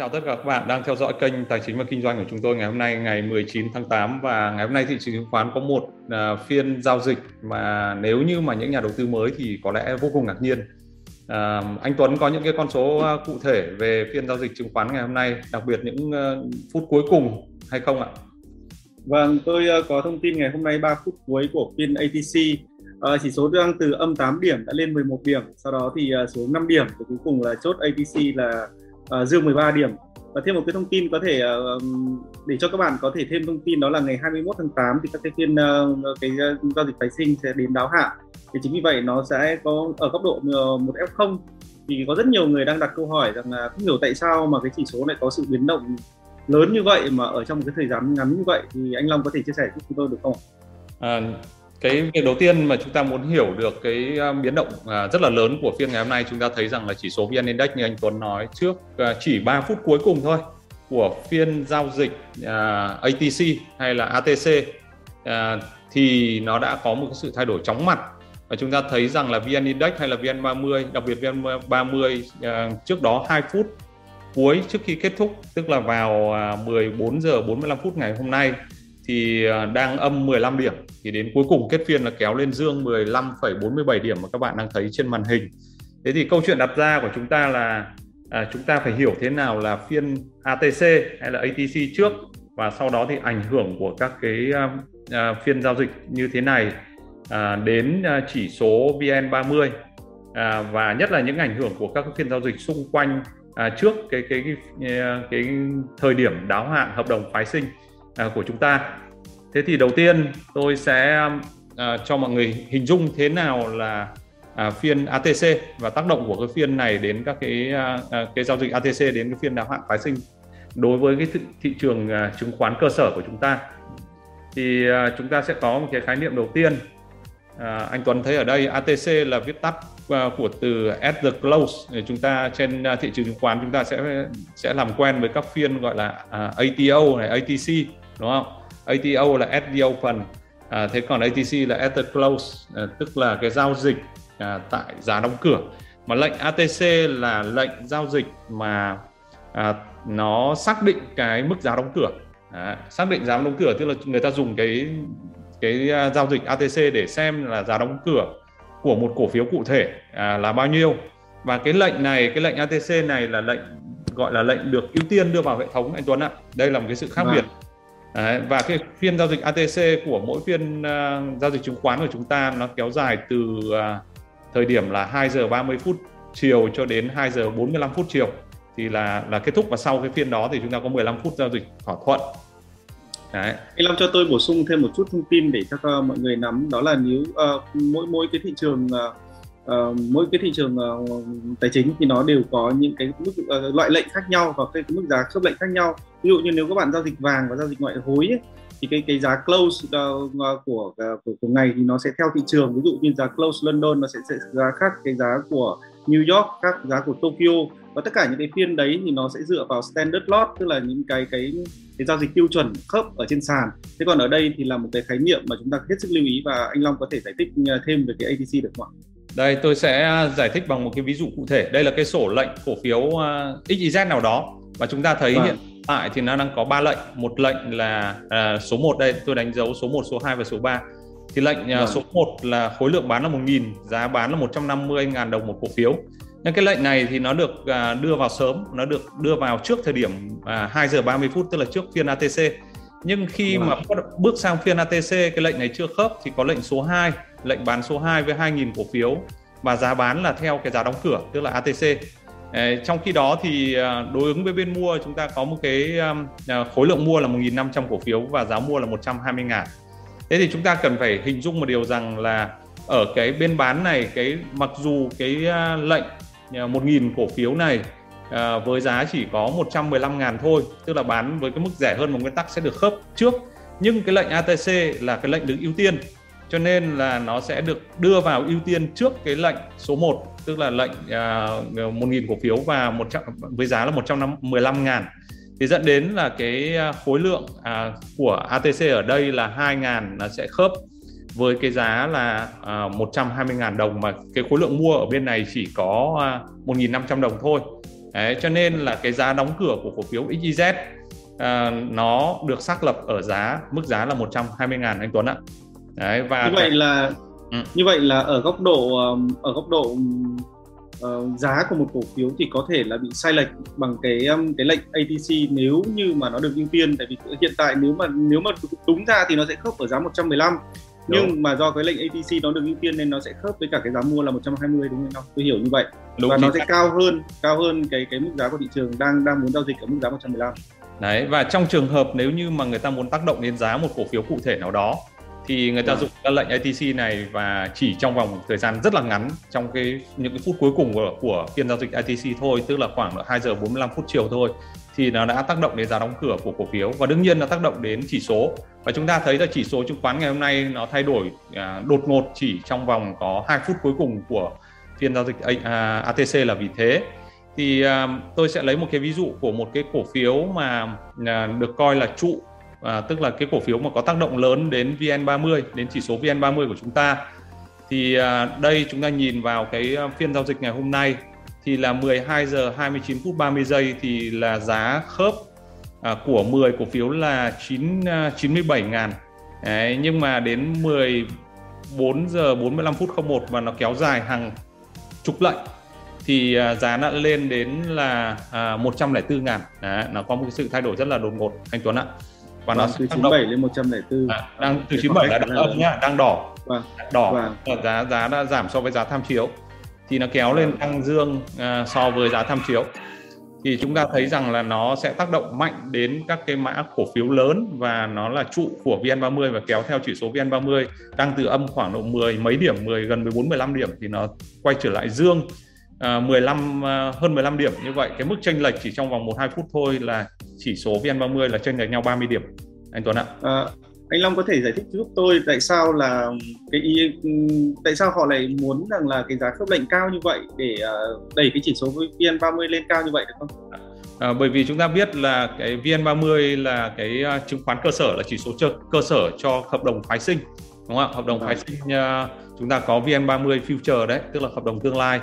chào tất cả các bạn đang theo dõi kênh Tài chính và Kinh doanh của chúng tôi ngày hôm nay ngày 19 tháng 8 và ngày hôm nay thị trường chứng khoán có một uh, phiên giao dịch mà nếu như mà những nhà đầu tư mới thì có lẽ vô cùng ngạc nhiên. Uh, anh Tuấn có những cái con số uh, cụ thể về phiên giao dịch chứng khoán ngày hôm nay, đặc biệt những uh, phút cuối cùng hay không ạ? Vâng, tôi uh, có thông tin ngày hôm nay 3 phút cuối của phiên ATC uh, chỉ số đang từ âm 8 điểm đã lên 11 điểm, sau đó thì uh, xuống 5 điểm và cuối cùng là chốt ATC là uh, dương 13 điểm và thêm một cái thông tin có thể uh, để cho các bạn có thể thêm thông tin đó là ngày 21 tháng 8 thì các cái phiên uh, cái uh, giao dịch phái sinh sẽ đến đáo hạn thì chính vì vậy nó sẽ có ở góc độ một F0 thì có rất nhiều người đang đặt câu hỏi rằng là không hiểu tại sao mà cái chỉ số này có sự biến động lớn như vậy mà ở trong một cái thời gian ngắn như vậy thì anh Long có thể chia sẻ với chúng tôi được không? À, cái việc đầu tiên mà chúng ta muốn hiểu được cái à, biến động à, rất là lớn của phiên ngày hôm nay, chúng ta thấy rằng là chỉ số VN Index như anh Tuấn nói trước à, chỉ 3 phút cuối cùng thôi của phiên giao dịch ATC hay là ATC thì nó đã có một cái sự thay đổi chóng mặt. Và chúng ta thấy rằng là VN Index hay là VN30 đặc biệt VN30 trước đó 2 phút cuối trước khi kết thúc, tức là vào 14 giờ 45 phút ngày hôm nay, thì đang âm 15 điểm thì đến cuối cùng kết phiên là kéo lên dương 15,47 điểm mà các bạn đang thấy trên màn hình. Thế thì câu chuyện đặt ra của chúng ta là à, chúng ta phải hiểu thế nào là phiên ATC hay là ATC trước và sau đó thì ảnh hưởng của các cái à, à phiên giao dịch như thế này à, đến à, chỉ số VN30 à, và nhất là những ảnh hưởng của các phiên giao dịch xung quanh à, trước cái cái cái, cái cái thời điểm đáo hạn hợp đồng phái sinh à, của chúng ta thế thì đầu tiên tôi sẽ à, cho mọi người hình dung thế nào là à, phiên ATC và tác động của cái phiên này đến các cái à, à cái giao dịch ATC đến cái phiên đáo hạn phái sinh đối với cái thị, thị trường à, chứng khoán cơ sở của chúng ta. Thì à, chúng ta sẽ có một cái khái niệm đầu tiên. À, anh Tuấn thấy ở đây ATC là viết tắt à, của từ at the close. Để chúng ta trên à, thị trường chứng khoán chúng ta sẽ sẽ làm quen với các phiên gọi là à, ATO này ATC đúng không? ATO là at the open. À, thế còn ATC là at the close à, tức là cái giao dịch à, tại giá đóng cửa. Mà lệnh ATC là lệnh giao dịch mà à, nó xác định cái mức giá đóng cửa. À, xác định giá đóng cửa tức là người ta dùng cái cái à, giao dịch ATC để xem là giá đóng cửa của một cổ phiếu cụ thể à, là bao nhiêu. Và cái lệnh này cái lệnh ATC này là lệnh gọi là lệnh được ưu tiên đưa vào hệ thống anh Tuấn ạ. Đây là một cái sự khác vâng. biệt Đấy, và cái phiên giao dịch ATC của mỗi phiên uh, giao dịch chứng khoán của chúng ta nó kéo dài từ uh, thời điểm là 2 giờ 30 phút chiều cho đến 2 giờ 45 phút chiều thì là là kết thúc và sau cái phiên đó thì chúng ta có 15 phút giao dịch thỏa thuận. Đấy. Anh Long cho tôi bổ sung thêm một chút thông tin để cho mọi người nắm đó là nếu uh, mỗi mỗi cái thị trường uh, uh, mỗi cái thị trường uh, tài chính thì nó đều có những cái mức uh, loại lệnh khác nhau và cái, cái mức giá khớp lệnh khác nhau. Ví dụ như nếu các bạn giao dịch vàng và giao dịch ngoại hối ấy, thì cái cái giá close uh, của, uh, của của ngày thì nó sẽ theo thị trường. Ví dụ như giá close London nó sẽ, sẽ giá khác cái giá của New York khác giá của Tokyo. Và tất cả những cái phiên đấy thì nó sẽ dựa vào standard lot tức là những cái cái cái giao dịch tiêu chuẩn khớp ở trên sàn. Thế còn ở đây thì là một cái khái niệm mà chúng ta hết sức lưu ý và anh Long có thể giải thích thêm về cái ATC được không ạ? Đây tôi sẽ giải thích bằng một cái ví dụ cụ thể. Đây là cái sổ lệnh cổ phiếu uh, XYZ nào đó và chúng ta thấy vâng. hiện tại thì nó đang có ba lệnh. Một lệnh là uh, số 1 đây, tôi đánh dấu số 1, số 2 và số 3. Thì lệnh uh, vâng. số 1 là khối lượng bán là 1.000, giá bán là 150.000 đồng một cổ phiếu. Nhưng cái lệnh này thì nó được uh, đưa vào sớm, nó được đưa vào trước thời điểm uh, 2 giờ 30 phút tức là trước phiên ATC. Nhưng khi vâng. mà bước sang phiên ATC cái lệnh này chưa khớp thì có lệnh số 2 lệnh bán số 2 với 2.000 cổ phiếu và giá bán là theo cái giá đóng cửa tức là ATC. trong khi đó thì à, đối ứng với bên mua chúng ta có một cái à, khối lượng mua là 1.500 cổ phiếu và giá mua là 120 ngàn. Thế thì chúng ta cần phải hình dung một điều rằng là ở cái bên bán này cái mặc dù cái à, lệnh 1.000 cổ phiếu này Ờ, với giá chỉ có 115 ngàn thôi tức là bán với cái mức rẻ hơn một nguyên tắc sẽ được khớp trước. Nhưng cái lệnh ATC là cái lệnh được ưu tiên cho nên là nó sẽ được đưa vào ưu tiên trước cái lệnh số 1 tức là lệnh uh, à, 1.000 cổ phiếu và 100, với giá là 115 ngàn thì dẫn đến là cái à, khối lượng à, của ATC ở đây là 2 ngàn nó sẽ khớp với cái giá là à, 120 ngàn đồng mà cái khối lượng mua ở bên này chỉ có à, 1.500 đồng thôi. Đấy, cho nên là cái giá đóng cửa của cổ phiếu XYZ à, nó được xác lập ở giá mức giá là 120 ngàn anh Tuấn ạ. Đấy và như vậy là ừ. như vậy là ở góc độ ở góc độ uh, giá của một cổ phiếu thì có thể là bị sai lệch bằng cái um, cái lệnh ATC nếu như mà nó được ưu tiên tại vì hiện tại nếu mà nếu mà đúng ra thì nó sẽ khớp ở giá 115 nhưng đúng. mà do cái lệnh ATC nó được ưu tiên nên nó sẽ khớp với cả cái giá mua là 120 đúng không? Tôi hiểu như vậy. Đúng và nó sẽ cao hơn cao hơn cái cái mức giá của thị trường đang đang muốn giao dịch ở mức giá 115. Đấy và trong trường hợp nếu như mà người ta muốn tác động đến giá một cổ phiếu cụ thể nào đó thì người ta dùng các lệnh ATC này và chỉ trong vòng thời gian rất là ngắn trong cái những cái phút cuối cùng của, của phiên giao dịch ATC thôi tức là khoảng 2 giờ 45 phút chiều thôi thì nó đã tác động đến giá đóng cửa của cổ phiếu và đương nhiên nó tác động đến chỉ số. Và chúng ta thấy là chỉ số chứng khoán ngày hôm nay nó thay đổi à, đột ngột chỉ trong vòng có 2 phút cuối cùng của phiên giao dịch à, ATC là vì thế. Thì à, tôi sẽ lấy một cái ví dụ của một cái cổ phiếu mà à, được coi là trụ à, tức là cái cổ phiếu mà có tác động lớn đến VN30 đến chỉ số VN30 của chúng ta. Thì à, đây chúng ta nhìn vào cái à, phiên giao dịch ngày hôm nay thì là 12 giờ 29 phút 30 giây thì là giá khớp à, của 10 cổ phiếu là 9 97 à, ngàn. Đấy, nhưng mà đến 14 giờ 45 phút 01 và nó kéo dài hàng chục lệnh thì à, giá đã lên đến là à, 104 ngàn. Đấy, nó có một sự thay đổi rất là đột ngột anh Tuấn ạ. Và vâng, nó từ 97 lên 104 à, đang từ 97 là đang âm nhá đang đỏ. Vâng. đỏ. Vâng. giá giá đã giảm so với giá tham chiếu thì nó kéo lên tăng dương uh, so với giá tham chiếu. Thì chúng ta thấy rằng là nó sẽ tác động mạnh đến các cái mã cổ phiếu lớn và nó là trụ của VN30 và kéo theo chỉ số VN30 tăng từ âm khoảng độ 10 mấy điểm, 10 gần 14 15 điểm thì nó quay trở lại dương. Uh, 15 uh, hơn 15 điểm như vậy. Cái mức chênh lệch chỉ trong vòng 1 2 phút thôi là chỉ số VN30 là chênh lệch nhau 30 điểm. Anh Tuấn ạ. À, anh Long có thể giải thích giúp tôi tại sao là cái ý tại sao họ lại muốn rằng là cái giá khớp lệnh cao như vậy để uh, đẩy cái chỉ số VN30 lên cao như vậy được không? À, bởi vì chúng ta biết là cái VN30 là cái uh, chứng khoán cơ sở là chỉ số cơ, sở cho hợp đồng phái sinh đúng không ạ? Hợp đồng phái sinh uh, chúng ta có VN30 future đấy, tức là hợp đồng tương lai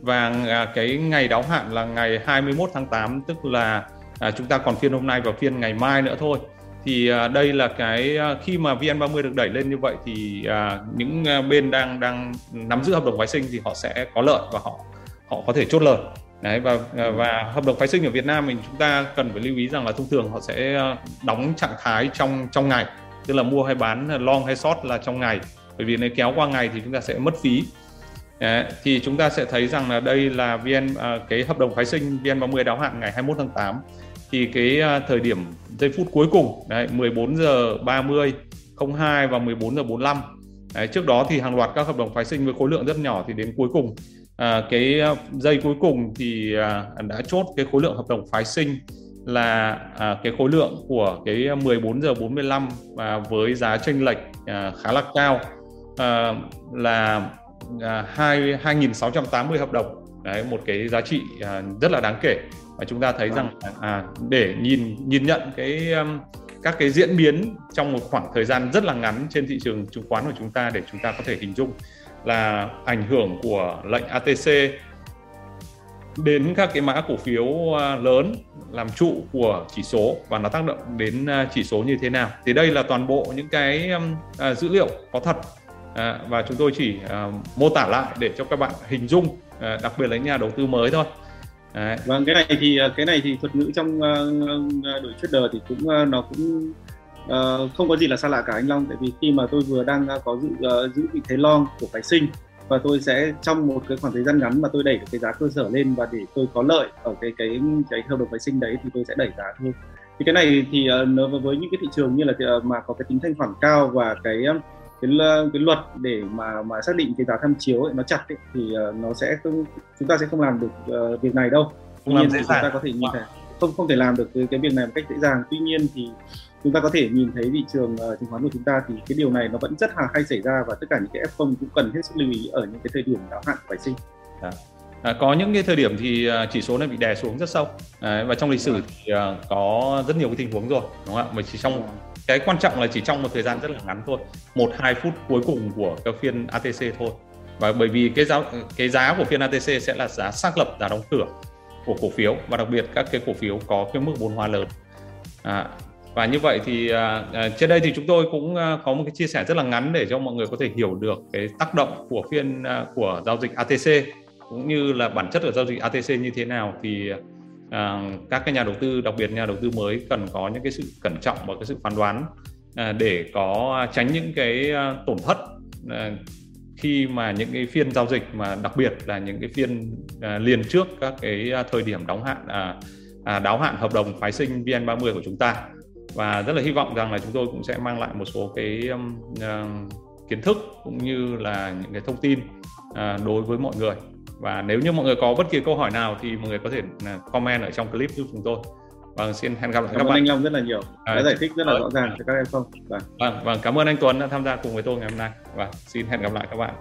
và uh, cái ngày đáo hạn là ngày 21 tháng 8 tức là uh, chúng ta còn phiên hôm nay và phiên ngày mai nữa thôi thì à, đây là cái à, khi mà VN30 được đẩy lên như vậy thì à, những bên đang đang nắm giữ hợp đồng phái sinh thì họ sẽ có lợi và họ họ có thể chốt lời. Đấy và và hợp đồng phái sinh ở Việt Nam mình chúng ta cần phải lưu ý rằng là thông thường họ sẽ đóng trạng thái trong trong ngày tức là mua hay bán long hay short là trong ngày. Bởi vì nếu kéo qua ngày thì chúng ta sẽ mất phí. Đấy, thì chúng ta sẽ thấy rằng là đây là VN cái hợp đồng phái sinh VN30 đáo hạn ngày 21 tháng 8 thì cái à, thời điểm giây phút cuối cùng đấy 14 giờ 30 02 và 14 giờ 45 đấy, trước đó thì hàng loạt các hợp đồng phái sinh với khối lượng rất nhỏ thì đến cuối cùng à, cái à, giây cuối cùng thì à, đã chốt cái khối lượng hợp đồng phái sinh là à, cái khối lượng của cái 14 giờ 45 và với giá chênh lệch à, khá là cao à, là à, 2 2680 hợp đồng đấy một cái giá trị à, rất là đáng kể. Và chúng ta thấy vâng. rằng à, để nhìn nhìn nhận cái um, các cái diễn biến trong một khoảng thời gian rất là ngắn trên thị trường chứng khoán của chúng ta để chúng ta có thể hình dung là ảnh hưởng của lệnh ATC đến các cái mã cổ phiếu à, lớn làm trụ của chỉ số và nó tác động đến à, chỉ số như thế nào. Thì đây là toàn bộ những cái um, dữ liệu có thật à, và chúng tôi chỉ à, mô tả lại để cho các bạn hình dung à, đặc biệt là nhà đầu tư mới thôi. Đấy. Vâng cái này thì à, cái này thì thuật ngữ trong uh, đổi trader thì cũng uh, nó cũng uh, không có gì là xa lạ cả anh Long. Tại vì khi mà tôi vừa đang uh, có giữ uh, giữ vị thế long của phái sinh và tôi sẽ trong một cái khoảng thời gian ngắn mà tôi đẩy được cái giá cơ sở lên và để tôi có lợi ở cái cái cái hợp đồng phái sinh đấy thì tôi sẽ đẩy giá thôi. Thì cái này thì uh, với những cái thị trường như là uh, mà có cái tính thanh khoản cao và cái uh, cái cái luật để mà mà xác định cái giá tham chiếu ấy, nó chặt ấy, thì uh, nó sẽ không chúng ta sẽ không làm được uh, việc này đâu. Tuy nhiên thì chúng ta có thể nhìn thấy không không thể làm được cái, cái việc này một cách dễ dàng. Tuy nhiên thì chúng ta có thể nhìn thấy thị trường uh, chứng khoán của chúng ta thì cái điều này nó vẫn rất là hay xảy ra và tất cả những cái F0 cũng cần hết sức lưu ý ở những cái thời điểm đáo hạn phải sinh. À. À, có những cái thời điểm thì chỉ số này bị đè xuống rất sâu. À, và trong lịch sử thì uh, có rất nhiều cái tình huống rồi đúng không ạ? Mà chỉ trong cái quan trọng là chỉ trong một thời gian rất là ngắn thôi một hai phút cuối cùng của cái phiên ATC thôi. Và bởi vì cái giá cái giá của phiên ATC sẽ là giá xác lập giá đóng cửa của cổ phiếu. Và đặc biệt các cái cổ phiếu có cái mức vốn hóa lớn. À, và như vậy thì à, à, trên đây thì chúng tôi cũng à, có một cái chia sẻ rất là ngắn để cho mọi người có thể hiểu được cái tác động của phiên à, của giao dịch ATC cũng như là bản chất của giao dịch ATC như thế nào. Thì à, à, các cái nhà đầu tư đặc biệt nhà đầu tư mới cần có những cái sự cẩn trọng và cái sự phán đoán à, để có tránh những cái à, tổn thất à, khi mà những cái phiên giao dịch mà đặc biệt là những cái phiên à, liền trước các cái à, thời điểm đóng hạn à, à, đáo hạn hợp đồng phái sinh VN30 của chúng ta. Và rất là hy vọng rằng là chúng tôi cũng sẽ mang lại một số cái um, uh, kiến thức cũng như là những cái thông tin uh, đối với mọi người và nếu như mọi người có bất kỳ câu hỏi nào thì mọi người có thể uh, comment ở trong clip giúp chúng tôi. Vâng xin hẹn gặp lại cảm các bạn. anh Long rất là nhiều. Đã à, giải thích rất là rõ ràng cho các em không? Vâng. vâng vâng cảm ơn anh Tuấn đã tham gia cùng với tôi ngày hôm nay. Và xin hẹn gặp lại các bạn